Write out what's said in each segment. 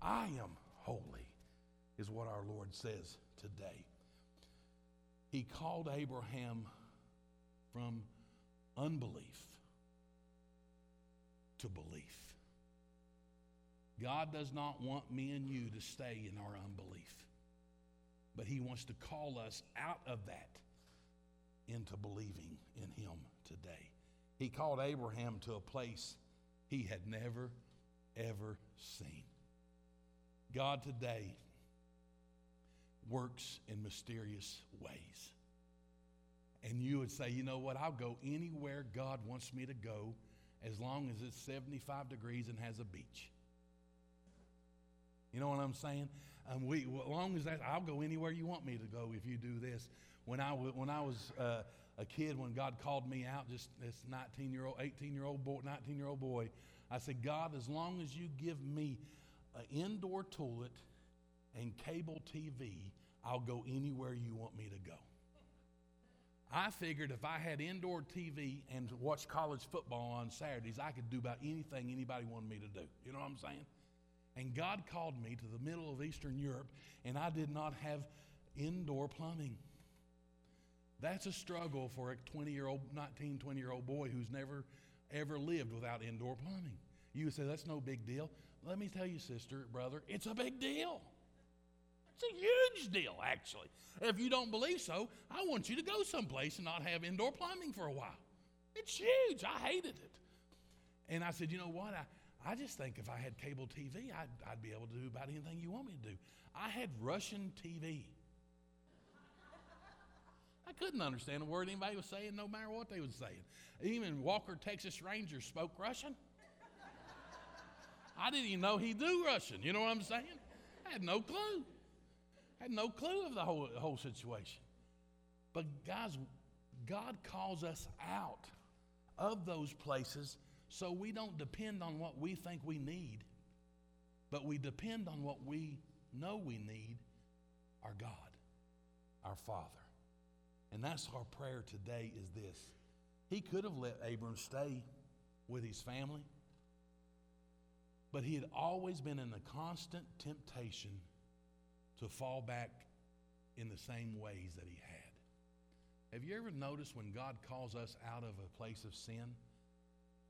I am holy, is what our Lord says today. He called Abraham from unbelief to belief. God does not want me and you to stay in our unbelief, but He wants to call us out of that into believing in Him today. He called Abraham to a place he had never, ever seen. God today works in mysterious ways. And you would say, you know what, I'll go anywhere God wants me to go as long as it's 75 degrees and has a beach. You know what I'm saying? Um, we, as long as that, I'll go anywhere you want me to go if you do this. When I, when I was uh, a kid, when God called me out, just this 19 year old, 18 year old boy, 19 year old boy, I said, God, as long as you give me an indoor toilet and cable TV, I'll go anywhere you want me to go. I figured if I had indoor TV and watched college football on Saturdays, I could do about anything anybody wanted me to do. You know what I'm saying? And God called me to the middle of Eastern Europe, and I did not have indoor plumbing. That's a struggle for a 20 year old, 19, 20 year old boy who's never, ever lived without indoor plumbing. You would say, that's no big deal. Let me tell you, sister, brother, it's a big deal. It's a huge deal, actually. If you don't believe so, I want you to go someplace and not have indoor plumbing for a while. It's huge. I hated it. And I said, you know what? I, I just think if I had cable TV, I'd, I'd be able to do about anything you want me to do. I had Russian TV. I couldn't understand a word anybody was saying, no matter what they was saying. Even Walker, Texas Rangers spoke Russian. I didn't even know he knew Russian. You know what I'm saying? I had no clue. I had no clue of the whole, the whole situation. But guys, God calls us out of those places so we don't depend on what we think we need, but we depend on what we know we need our God, our Father. And that's our prayer today is this. He could have let Abram stay with his family, but he had always been in the constant temptation to fall back in the same ways that he had. Have you ever noticed when God calls us out of a place of sin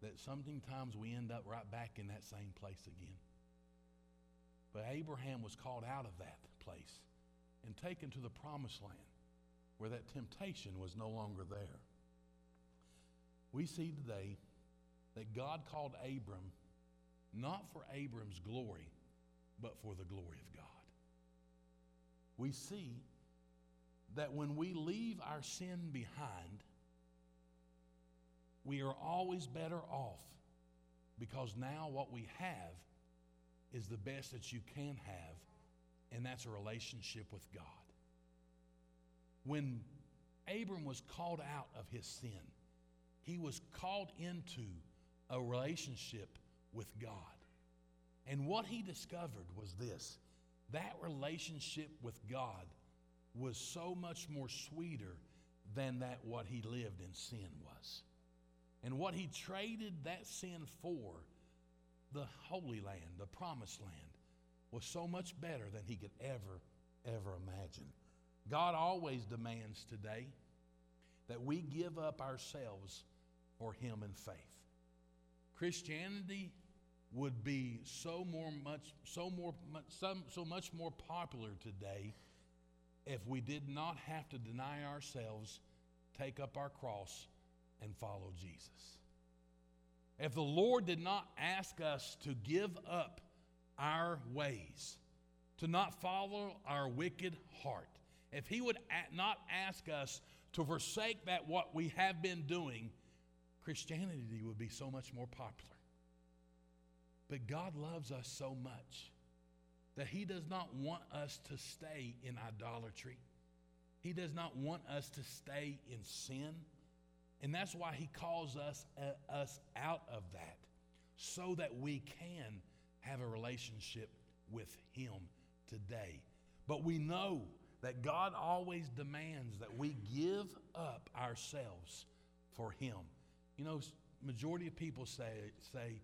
that sometimes we end up right back in that same place again? But Abraham was called out of that place and taken to the promised land where that temptation was no longer there. We see today that God called Abram not for Abram's glory, but for the glory of God. We see that when we leave our sin behind, we are always better off because now what we have is the best that you can have, and that's a relationship with God. When Abram was called out of his sin, he was called into a relationship with God. And what he discovered was this that relationship with God was so much more sweeter than that what he lived in sin was. And what he traded that sin for, the Holy Land, the Promised Land, was so much better than he could ever, ever imagine. God always demands today that we give up ourselves for Him in faith. Christianity would be so more much so more so, much more popular today if we did not have to deny ourselves, take up our cross, and follow Jesus. If the Lord did not ask us to give up our ways, to not follow our wicked heart, if He would not ask us to forsake that what we have been doing, Christianity would be so much more popular. But God loves us so much that He does not want us to stay in idolatry. He does not want us to stay in sin. And that's why He calls us, uh, us out of that so that we can have a relationship with Him today. But we know that God always demands that we give up ourselves for Him. You know, majority of people say, say,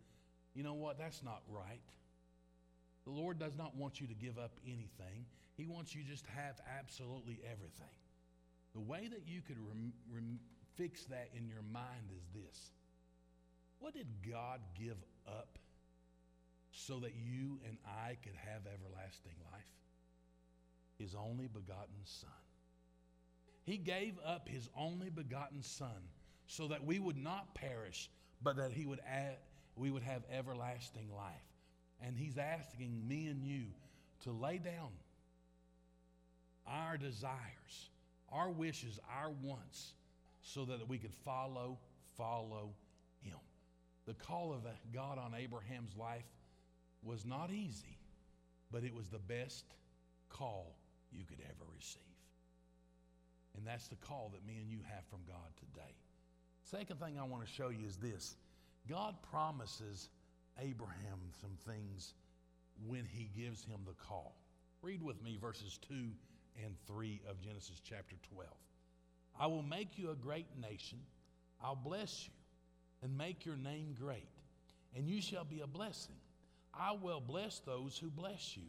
you know what, that's not right. The Lord does not want you to give up anything, He wants you just to have absolutely everything. The way that you could rem, rem, fix that in your mind is this What did God give up so that you and I could have everlasting life? His only begotten Son. He gave up His only begotten Son so that we would not perish, but that He would add, we would have everlasting life. And He's asking me and you to lay down our desires, our wishes, our wants, so that we could follow, follow Him. The call of God on Abraham's life was not easy, but it was the best call you could ever receive. And that's the call that me and you have from God today. Second thing I want to show you is this God promises Abraham some things when he gives him the call. Read with me verses 2 and 3 of Genesis chapter 12. I will make you a great nation, I'll bless you and make your name great, and you shall be a blessing. I will bless those who bless you.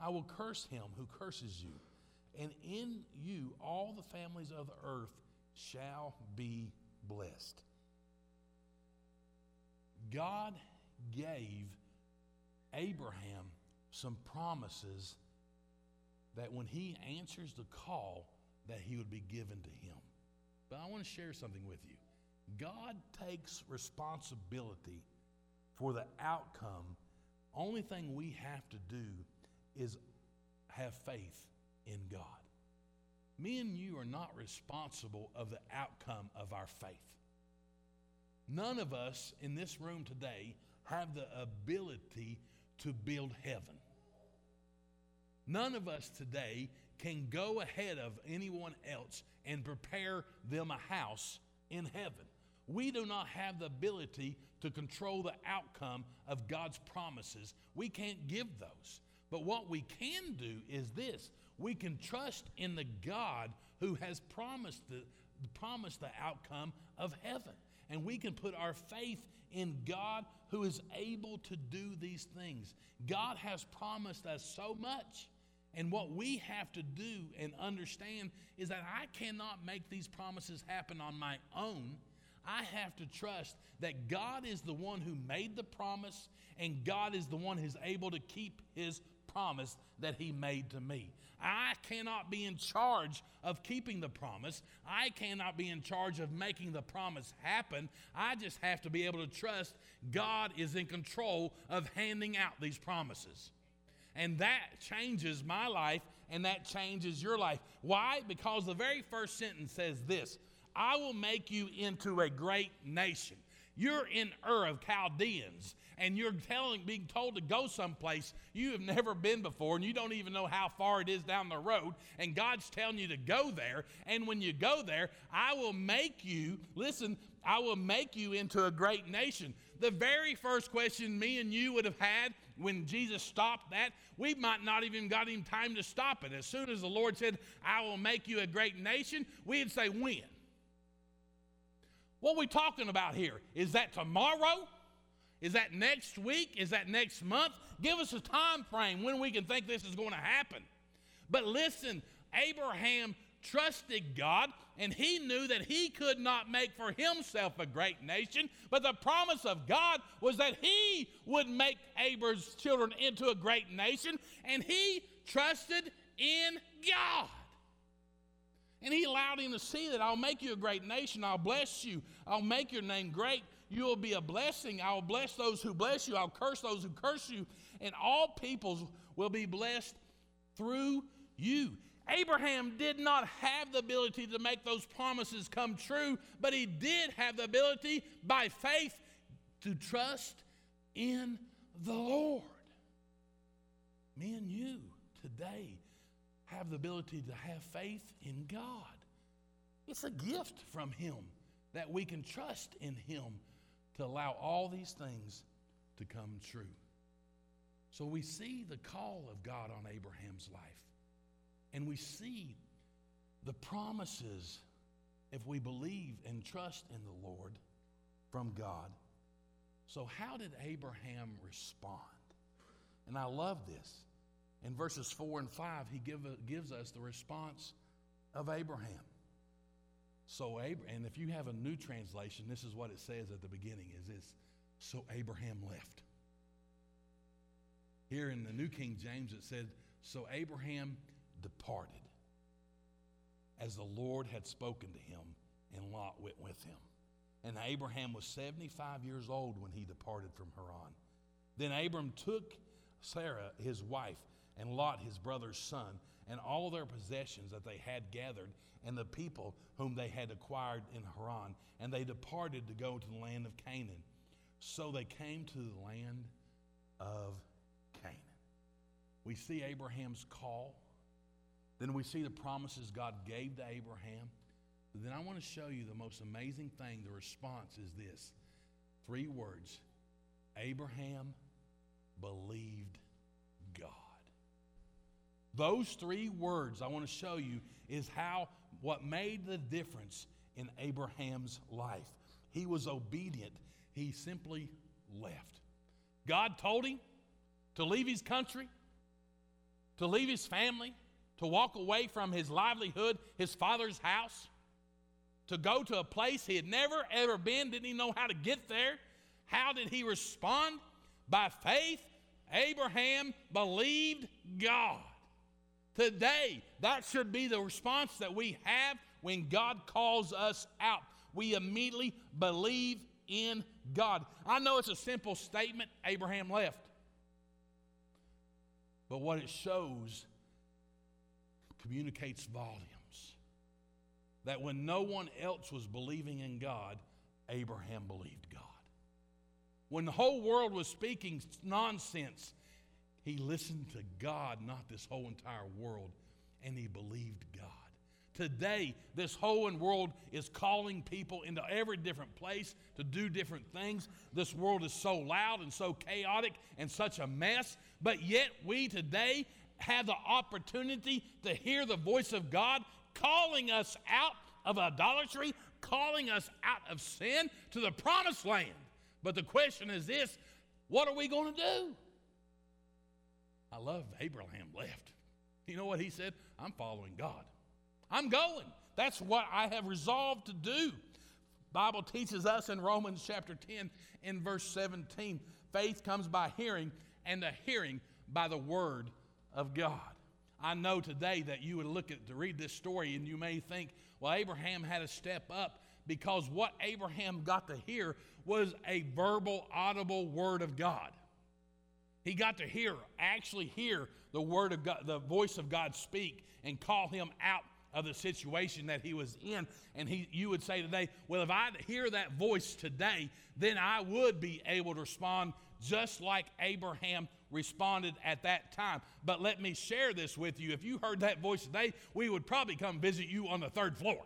I will curse him who curses you. And in you all the families of the earth shall be blessed. God gave Abraham some promises that when he answers the call that he would be given to him. But I want to share something with you. God takes responsibility for the outcome. Only thing we have to do is have faith in God. Me and you are not responsible of the outcome of our faith. None of us in this room today have the ability to build heaven. None of us today can go ahead of anyone else and prepare them a house in heaven. We do not have the ability to control the outcome of God's promises. We can't give those. But what we can do is this we can trust in the God who has promised the, promised the outcome of heaven. And we can put our faith in God who is able to do these things. God has promised us so much. And what we have to do and understand is that I cannot make these promises happen on my own. I have to trust that God is the one who made the promise and God is the one who's able to keep his promise that he made to me. I cannot be in charge of keeping the promise. I cannot be in charge of making the promise happen. I just have to be able to trust God is in control of handing out these promises. And that changes my life and that changes your life. Why? Because the very first sentence says this I will make you into a great nation. You're in Ur of Chaldeans, and you're telling, being told to go someplace you have never been before, and you don't even know how far it is down the road, and God's telling you to go there. And when you go there, I will make you, listen, I will make you into a great nation. The very first question me and you would have had when Jesus stopped that, we might not even got him time to stop it. As soon as the Lord said, I will make you a great nation, we'd say, when? What are we talking about here? Is that tomorrow? Is that next week? Is that next month? Give us a time frame when we can think this is going to happen. But listen, Abraham trusted God and he knew that he could not make for himself a great nation, but the promise of God was that he would make Abraham's children into a great nation, and he trusted in God. And he allowed him to see that I'll make you a great nation, I'll bless you, I'll make your name great. You will be a blessing. I'll bless those who bless you. I'll curse those who curse you. And all peoples will be blessed through you. Abraham did not have the ability to make those promises come true, but he did have the ability by faith to trust in the Lord. Me and you today have the ability to have faith in God. It's a gift from Him that we can trust in Him to allow all these things to come true. So we see the call of God on Abraham's life. And we see the promises if we believe and trust in the Lord from God. So, how did Abraham respond? And I love this. In verses 4 and 5, he give, gives us the response of Abraham. So Abraham, and if you have a new translation, this is what it says at the beginning is this, so Abraham left. Here in the New King James it said, so Abraham departed as the Lord had spoken to him, and Lot went with him. And Abraham was 75 years old when he departed from Haran. Then Abram took Sarah, his wife, and Lot, his brother's son, and all their possessions that they had gathered, and the people whom they had acquired in Haran, and they departed to go to the land of Canaan. So they came to the land of Canaan. We see Abraham's call. Then we see the promises God gave to Abraham. But then I want to show you the most amazing thing. The response is this three words Abraham believed God. Those three words I want to show you is how what made the difference in Abraham's life. He was obedient, he simply left. God told him to leave his country, to leave his family, to walk away from his livelihood, his father's house, to go to a place he had never ever been, didn't even know how to get there. How did he respond? By faith, Abraham believed God. Today, that should be the response that we have when God calls us out. We immediately believe in God. I know it's a simple statement Abraham left. But what it shows communicates volumes. That when no one else was believing in God, Abraham believed God. When the whole world was speaking nonsense, he listened to God, not this whole entire world, and he believed God. Today, this whole world is calling people into every different place to do different things. This world is so loud and so chaotic and such a mess, but yet we today have the opportunity to hear the voice of God calling us out of idolatry, calling us out of sin to the promised land. But the question is this what are we going to do? I love Abraham left. You know what he said? I'm following God. I'm going. That's what I have resolved to do. Bible teaches us in Romans chapter 10 in verse 17, faith comes by hearing and the hearing by the word of God. I know today that you would look at to read this story and you may think, well, Abraham had to step up because what Abraham got to hear was a verbal, audible word of God. He got to hear, actually hear the word of God, the voice of God speak and call him out of the situation that he was in. And he, you would say today, well, if I hear that voice today, then I would be able to respond just like Abraham responded at that time. But let me share this with you. If you heard that voice today, we would probably come visit you on the third floor,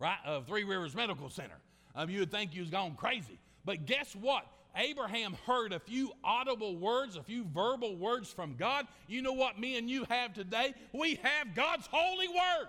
right, of Three Rivers Medical Center. Um, you would think you was gone crazy. But guess what? Abraham heard a few audible words, a few verbal words from God. You know what me and you have today? We have God's holy word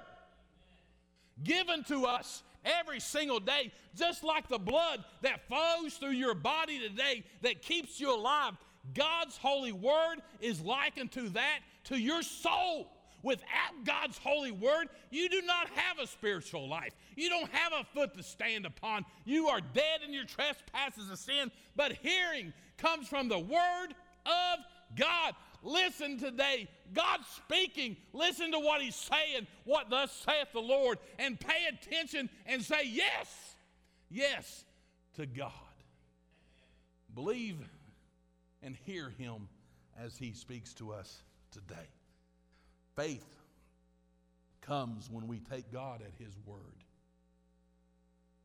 given to us every single day, just like the blood that flows through your body today that keeps you alive. God's holy word is likened to that to your soul. Without God's holy word, you do not have a spiritual life. You don't have a foot to stand upon. You are dead in your trespasses of sin. But hearing comes from the word of God. Listen today. God's speaking. Listen to what He's saying, what thus saith the Lord, and pay attention and say yes, yes to God. Believe and hear Him as He speaks to us today. Faith comes when we take God at His word.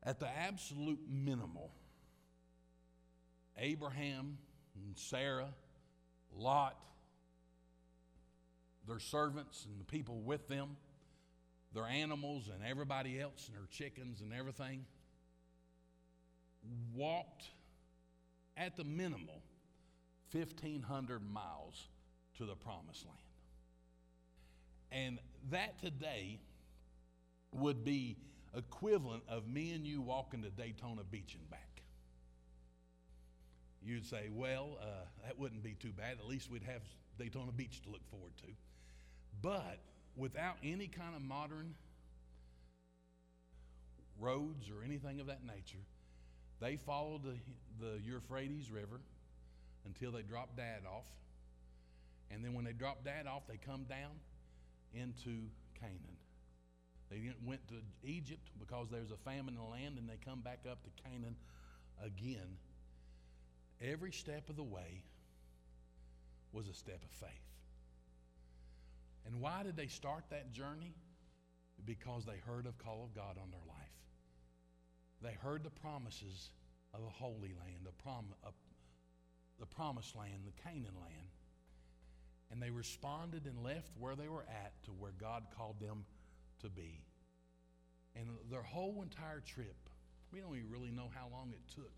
At the absolute minimal, Abraham and Sarah, Lot, their servants and the people with them, their animals and everybody else and their chickens and everything, walked at the minimal 1,500 miles to the promised land. And that today would be equivalent of me and you walking to Daytona Beach and back. You'd say, well, uh, that wouldn't be too bad. At least we'd have Daytona Beach to look forward to. But without any kind of modern roads or anything of that nature, they followed the, the Euphrates River until they dropped Dad off. And then when they dropped Dad off, they come down into Canaan. They went to Egypt because there's a famine in the land, and they come back up to Canaan again. Every step of the way was a step of faith. And why did they start that journey? Because they heard of call of God on their life. They heard the promises of a holy land, a prom- a, the promised land, the Canaan land. And they responded and left where they were at to where God called them to be. And their whole entire trip, we don't even really know how long it took,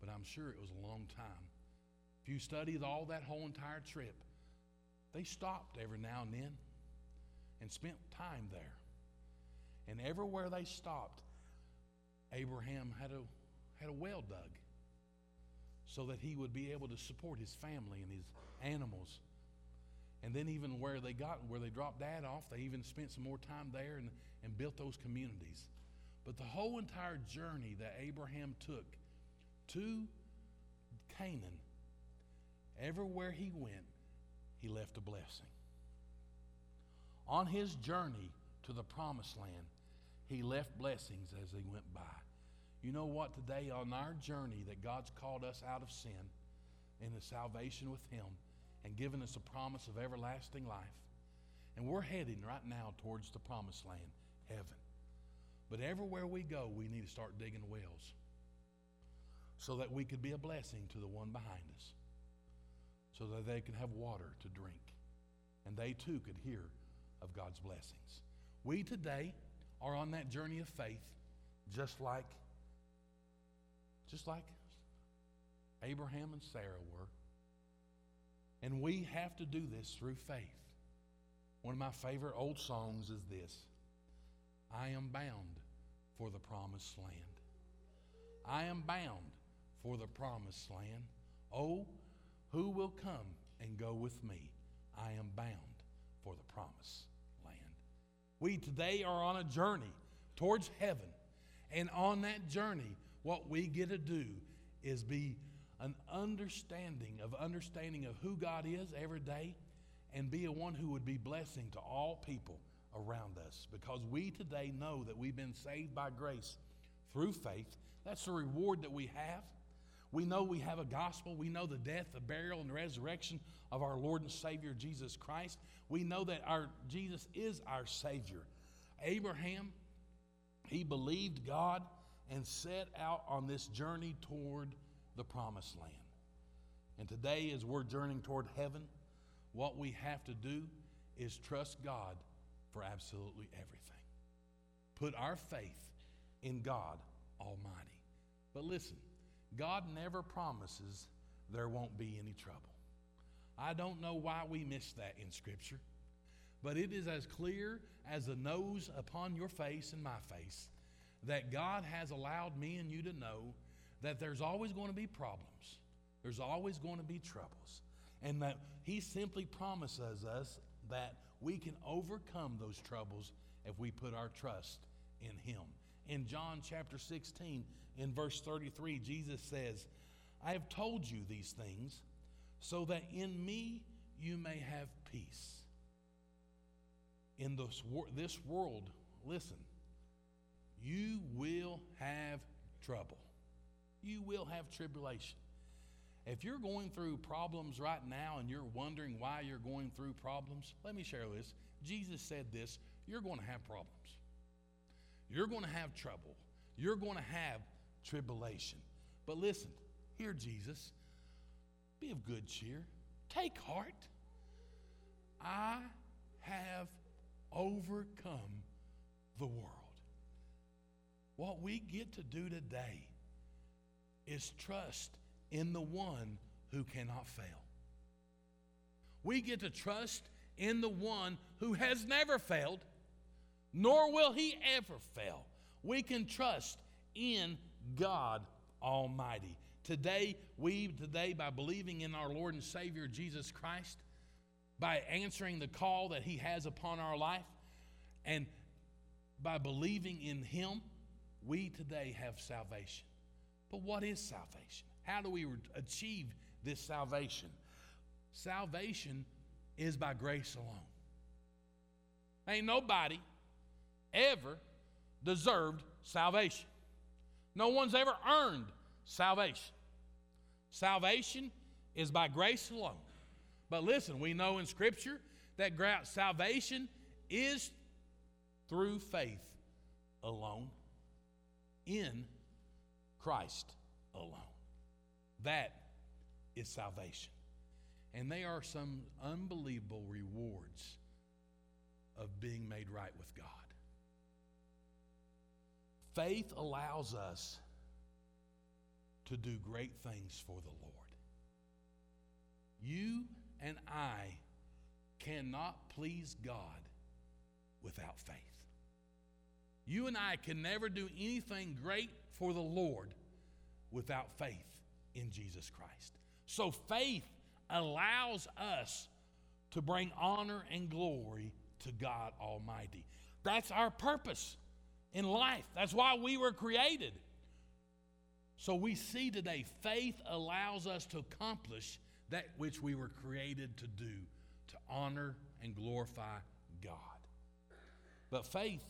but I'm sure it was a long time. If you study all that whole entire trip, they stopped every now and then and spent time there. And everywhere they stopped, Abraham had a, had a well dug so that he would be able to support his family and his animals. And then even where they got, where they dropped dad off, they even spent some more time there and, and built those communities. But the whole entire journey that Abraham took to Canaan, everywhere he went, he left a blessing. On his journey to the promised land, he left blessings as he went by. You know what? Today, on our journey that God's called us out of sin into salvation with Him and given us a promise of everlasting life, and we're heading right now towards the promised land, heaven. But everywhere we go, we need to start digging wells so that we could be a blessing to the one behind us so that they can have water to drink. And they too could hear of God's blessings. We today are on that journey of faith, just like, just like Abraham and Sarah were. And we have to do this through faith. One of my favorite old songs is this I am bound for the promised land. I am bound for the promised land. Oh, who will come and go with me? I am bound for the promised land. We today are on a journey towards heaven. And on that journey, what we get to do is be an understanding of understanding of who God is every day and be a one who would be blessing to all people around us because we today know that we've been saved by grace through faith. That's the reward that we have. We know we have a gospel. We know the death, the burial, and the resurrection of our Lord and Savior Jesus Christ. We know that our Jesus is our Savior. Abraham, he believed God and set out on this journey toward the promised land. And today, as we're journeying toward heaven, what we have to do is trust God for absolutely everything. Put our faith in God Almighty. But listen, God never promises there won't be any trouble. I don't know why we miss that in Scripture, but it is as clear as the nose upon your face and my face that God has allowed me and you to know that there's always going to be problems, there's always going to be troubles, and that He simply promises us that we can overcome those troubles if we put our trust in Him. In John chapter 16, in verse 33, Jesus says, I have told you these things so that in me you may have peace. In this, this world, listen, you will have trouble. You will have tribulation. If you're going through problems right now and you're wondering why you're going through problems, let me share this. Jesus said this you're going to have problems. You're going to have trouble. You're going to have tribulation. But listen, hear Jesus. Be of good cheer. Take heart. I have overcome the world. What we get to do today is trust in the one who cannot fail. We get to trust in the one who has never failed, nor will he ever fail. We can trust in God Almighty. today, we today, by believing in our Lord and Savior Jesus Christ, by answering the call that He has upon our life, and by believing in Him, we today have salvation. But what is salvation? How do we achieve this salvation? Salvation is by grace alone. Ain't nobody ever deserved salvation. No one's ever earned salvation. Salvation is by grace alone. But listen, we know in Scripture that salvation is through faith alone in Christ alone. That is salvation. And they are some unbelievable rewards of being made right with God. Faith allows us to do great things for the Lord. You and I cannot please God without faith. You and I can never do anything great for the Lord without faith in Jesus Christ. So faith allows us to bring honor and glory to God Almighty. That's our purpose in life. That's why we were created. So we see today faith allows us to accomplish that which we were created to do, to honor and glorify God. But faith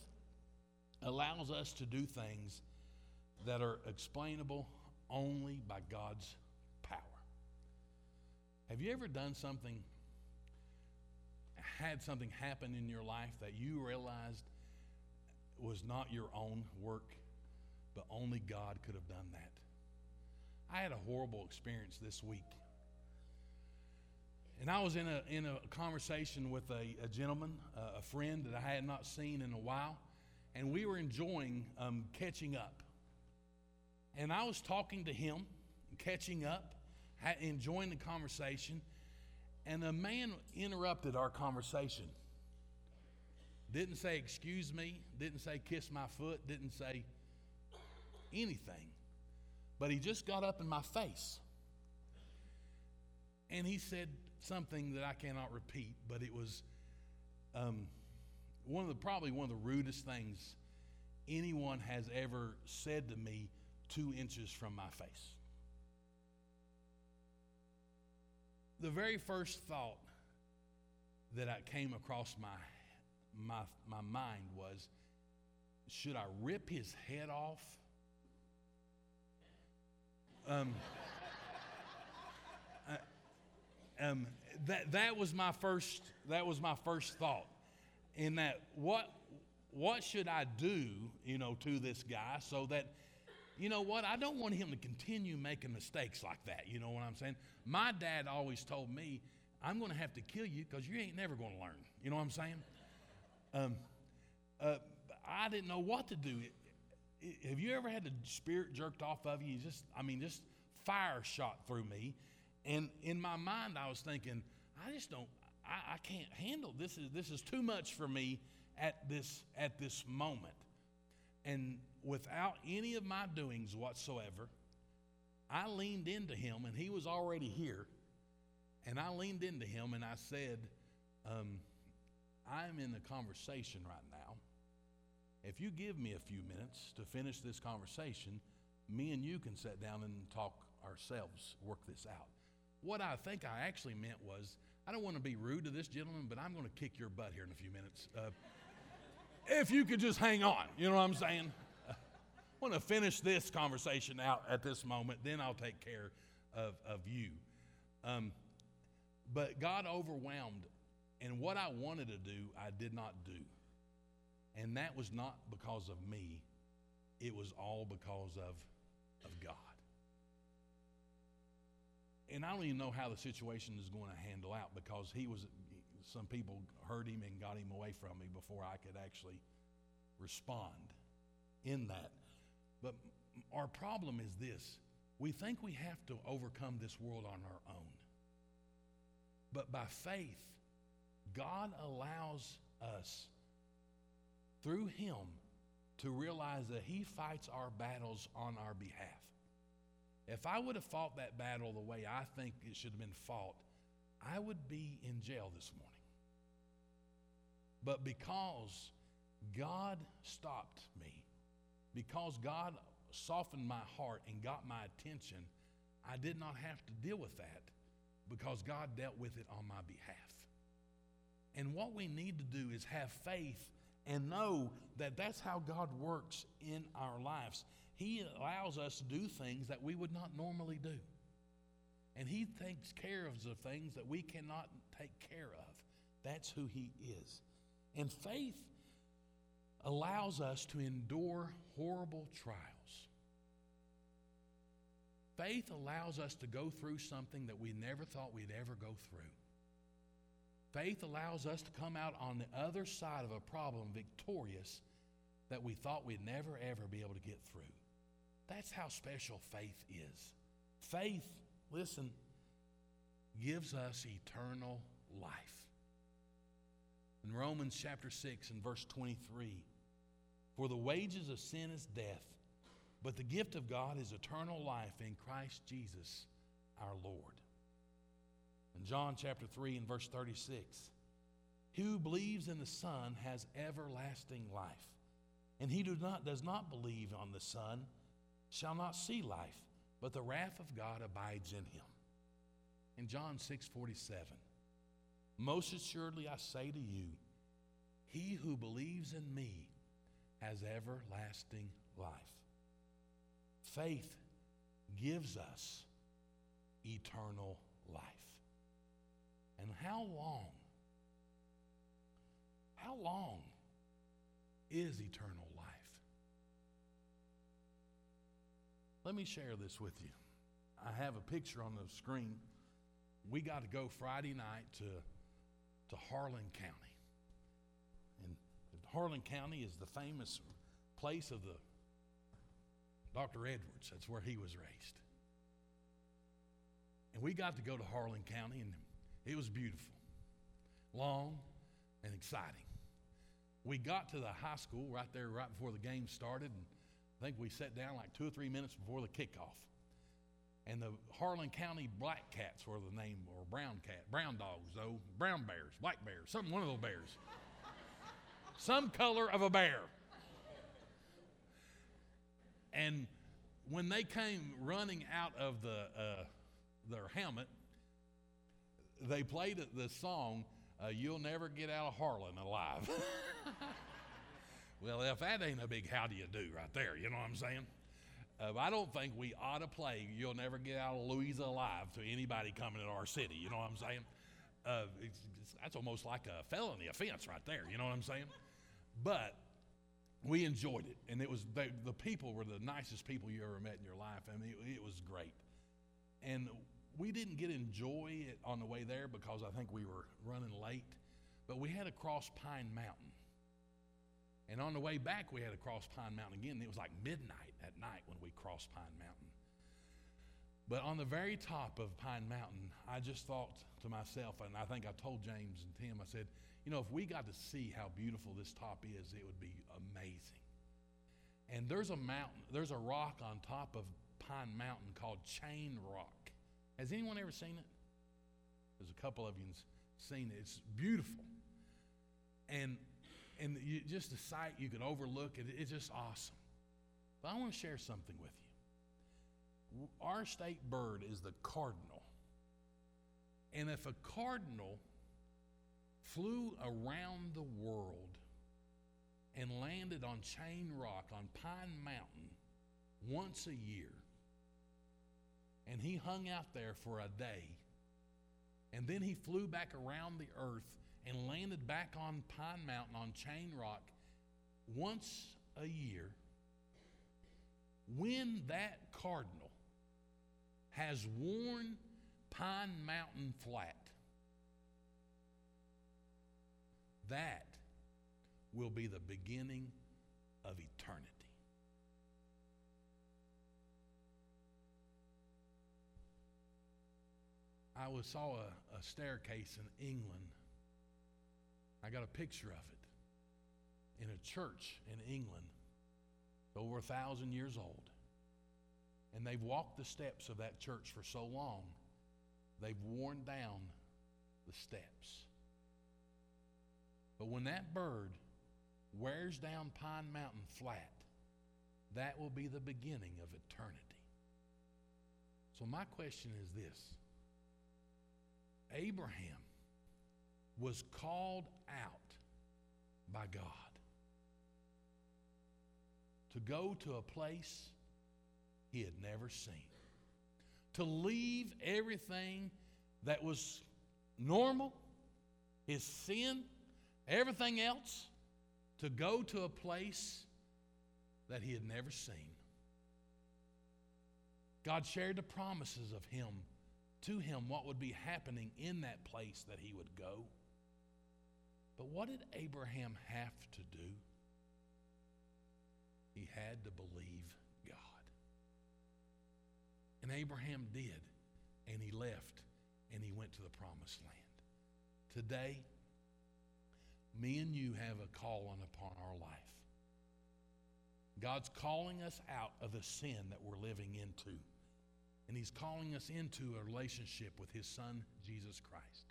allows us to do things that are explainable only by God's power. Have you ever done something, had something happen in your life that you realized was not your own work, but only God could have done that? I had a horrible experience this week. And I was in a, in a conversation with a, a gentleman, a friend that I had not seen in a while, and we were enjoying um, catching up. And I was talking to him, catching up, enjoying the conversation, and a man interrupted our conversation. Didn't say, Excuse me, didn't say, Kiss my foot, didn't say anything. But he just got up in my face. And he said something that I cannot repeat, but it was um, one of the probably one of the rudest things anyone has ever said to me two inches from my face. The very first thought that I came across my, my, my mind was should I rip his head off? Um, uh, um, that, that was my first that was my first thought in that what what should I do you know to this guy so that you know what? I don't want him to continue making mistakes like that. You know what I'm saying? My dad always told me, I'm going to have to kill you because you ain't never going to learn. You know what I'm saying? Um, uh, I didn't know what to do. Have you ever had the spirit jerked off of you? Just, I mean, just fire shot through me. And in my mind, I was thinking, I just don't, I, I can't handle this. Is this is too much for me at this at this moment. And without any of my doings whatsoever, I leaned into him, and he was already here. And I leaned into him and I said, um, I'm in a conversation right now. If you give me a few minutes to finish this conversation, me and you can sit down and talk ourselves, work this out. What I think I actually meant was, I don't want to be rude to this gentleman, but I'm going to kick your butt here in a few minutes. Uh, if you could just hang on, you know what I'm saying? I want to finish this conversation out at this moment, then I'll take care of, of you. Um, but God overwhelmed, and what I wanted to do, I did not do. And that was not because of me, it was all because of, of God. And I don't even know how the situation is going to handle out because he was, some people hurt him and got him away from me before I could actually respond in that. But our problem is this we think we have to overcome this world on our own. But by faith, God allows us through Him to realize that He fights our battles on our behalf. If I would have fought that battle the way I think it should have been fought, I would be in jail this morning. But because God stopped me, because God softened my heart and got my attention, I did not have to deal with that because God dealt with it on my behalf. And what we need to do is have faith and know that that's how God works in our lives. He allows us to do things that we would not normally do. And He takes care of the things that we cannot take care of. That's who He is. And faith allows us to endure horrible trials. Faith allows us to go through something that we never thought we'd ever go through. Faith allows us to come out on the other side of a problem victorious that we thought we'd never ever be able to get through. That's how special faith is. Faith, listen, gives us eternal life. In Romans chapter 6 and verse 23, for the wages of sin is death, but the gift of God is eternal life in Christ Jesus our Lord. In John chapter 3 and verse 36, he who believes in the Son has everlasting life, and he do not, does not believe on the Son shall not see life, but the wrath of God abides in him. In John 6 47, most assuredly I say to you, he who believes in me has everlasting life. Faith gives us eternal life. And how long? How long is eternal life? Let me share this with you. I have a picture on the screen. We got to go Friday night to, to Harlan County. And Harlan County is the famous place of the Dr. Edwards. That's where he was raised. And we got to go to Harlan County, and it was beautiful, long, and exciting. We got to the high school right there, right before the game started, and I think we sat down like two or three minutes before the kickoff. And the Harlan County Black Cats were the name, or brown cat, brown dogs, though, brown bears, black bears, something, one of those bears. Some color of a bear. And when they came running out of the, uh, their helmet, they played the song, uh, You'll Never Get Out of Harlan Alive. well, if that ain't a big how do you do right there, you know what I'm saying? Uh, I don't think we ought to play You'll Never Get Out of Louisa Alive to anybody coming to our city, you know what I'm saying? Uh, it's, it's, that's almost like a felony offense right there, you know what I'm saying? But we enjoyed it, and it was they, the people were the nicest people you ever met in your life. I mean, it, it was great, and we didn't get enjoy it on the way there because I think we were running late, but we had to cross Pine Mountain, and on the way back we had to cross Pine Mountain again. It was like midnight at night when we crossed Pine Mountain. But on the very top of Pine Mountain, I just thought to myself, and I think I told James and Tim, I said, you know, if we got to see how beautiful this top is, it would be amazing. And there's a mountain, there's a rock on top of Pine Mountain called Chain Rock. Has anyone ever seen it? There's a couple of you seen it. It's beautiful. And and you, just the sight you could overlook it, it's just awesome. But I want to share something with you. Our state bird is the cardinal. And if a cardinal flew around the world and landed on Chain Rock on Pine Mountain once a year. And he hung out there for a day. And then he flew back around the earth and landed back on Pine Mountain on Chain Rock once a year. When that cardinal has worn Pine Mountain flat, that will be the beginning of eternity. I saw a, a staircase in England. I got a picture of it in a church in England, over a thousand years old. And they've walked the steps of that church for so long, they've worn down the steps. But when that bird wears down Pine Mountain flat, that will be the beginning of eternity. So, my question is this Abraham was called out by God to go to a place he had never seen, to leave everything that was normal, his sin, everything else, to go to a place that he had never seen. God shared the promises of him to him what would be happening in that place that he would go. But what did Abraham have to do? He had to believe God. And Abraham did, and he left, and he went to the promised land. Today, me and you have a calling upon our life. God's calling us out of the sin that we're living into. And He's calling us into a relationship with His Son, Jesus Christ.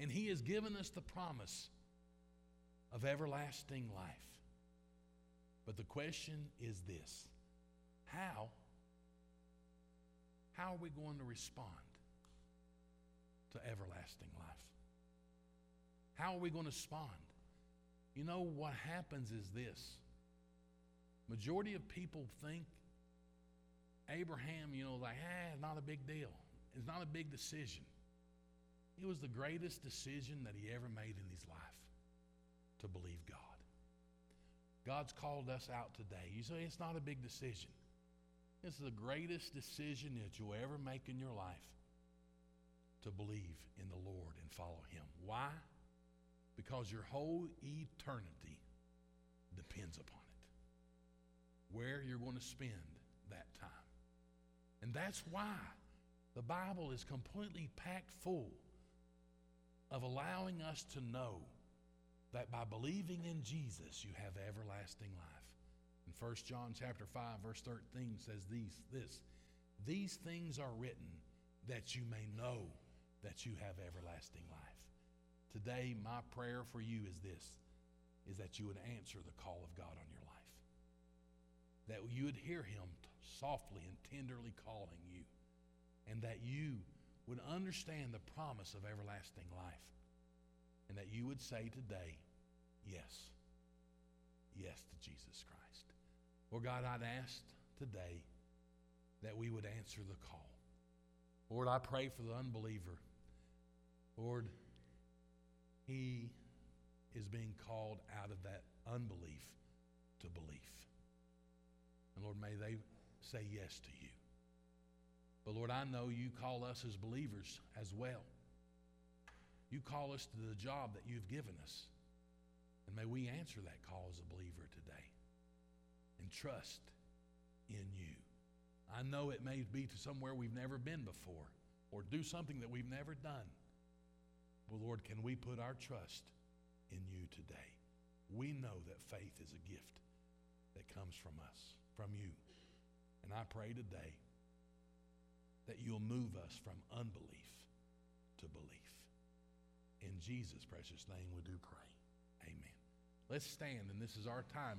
And He has given us the promise of everlasting life. But the question is this how? How are we going to respond to everlasting life? How are we going to respond? You know what happens is this. Majority of people think Abraham, you know, like, ah, it's not a big deal. It's not a big decision. It was the greatest decision that he ever made in his life to believe God. God's called us out today. You say it's not a big decision. It's the greatest decision that you'll ever make in your life to believe in the Lord and follow Him. Why? Because your whole eternity depends upon it. Where you're going to spend that time. And that's why the Bible is completely packed full of allowing us to know that by believing in Jesus you have everlasting life. In 1 John chapter 5 verse 13 says these this these things are written that you may know that you have everlasting life. Today my prayer for you is this is that you would answer the call of God on your life. That you would hear him softly and tenderly calling you and that you would understand the promise of everlasting life and that you would say today, yes, yes to Jesus Christ. Lord God, I'd ask today that we would answer the call. Lord, I pray for the unbeliever. Lord, he is being called out of that unbelief to belief. And Lord, may they say yes to you. But Lord, I know you call us as believers as well. You call us to the job that you've given us. And may we answer that call as a believer today and trust in you. I know it may be to somewhere we've never been before or do something that we've never done. But Lord, can we put our trust in you today? We know that faith is a gift that comes from us, from you. And I pray today that you'll move us from unbelief to belief. In Jesus' precious name, we do pray. Amen. Let's stand, and this is our time.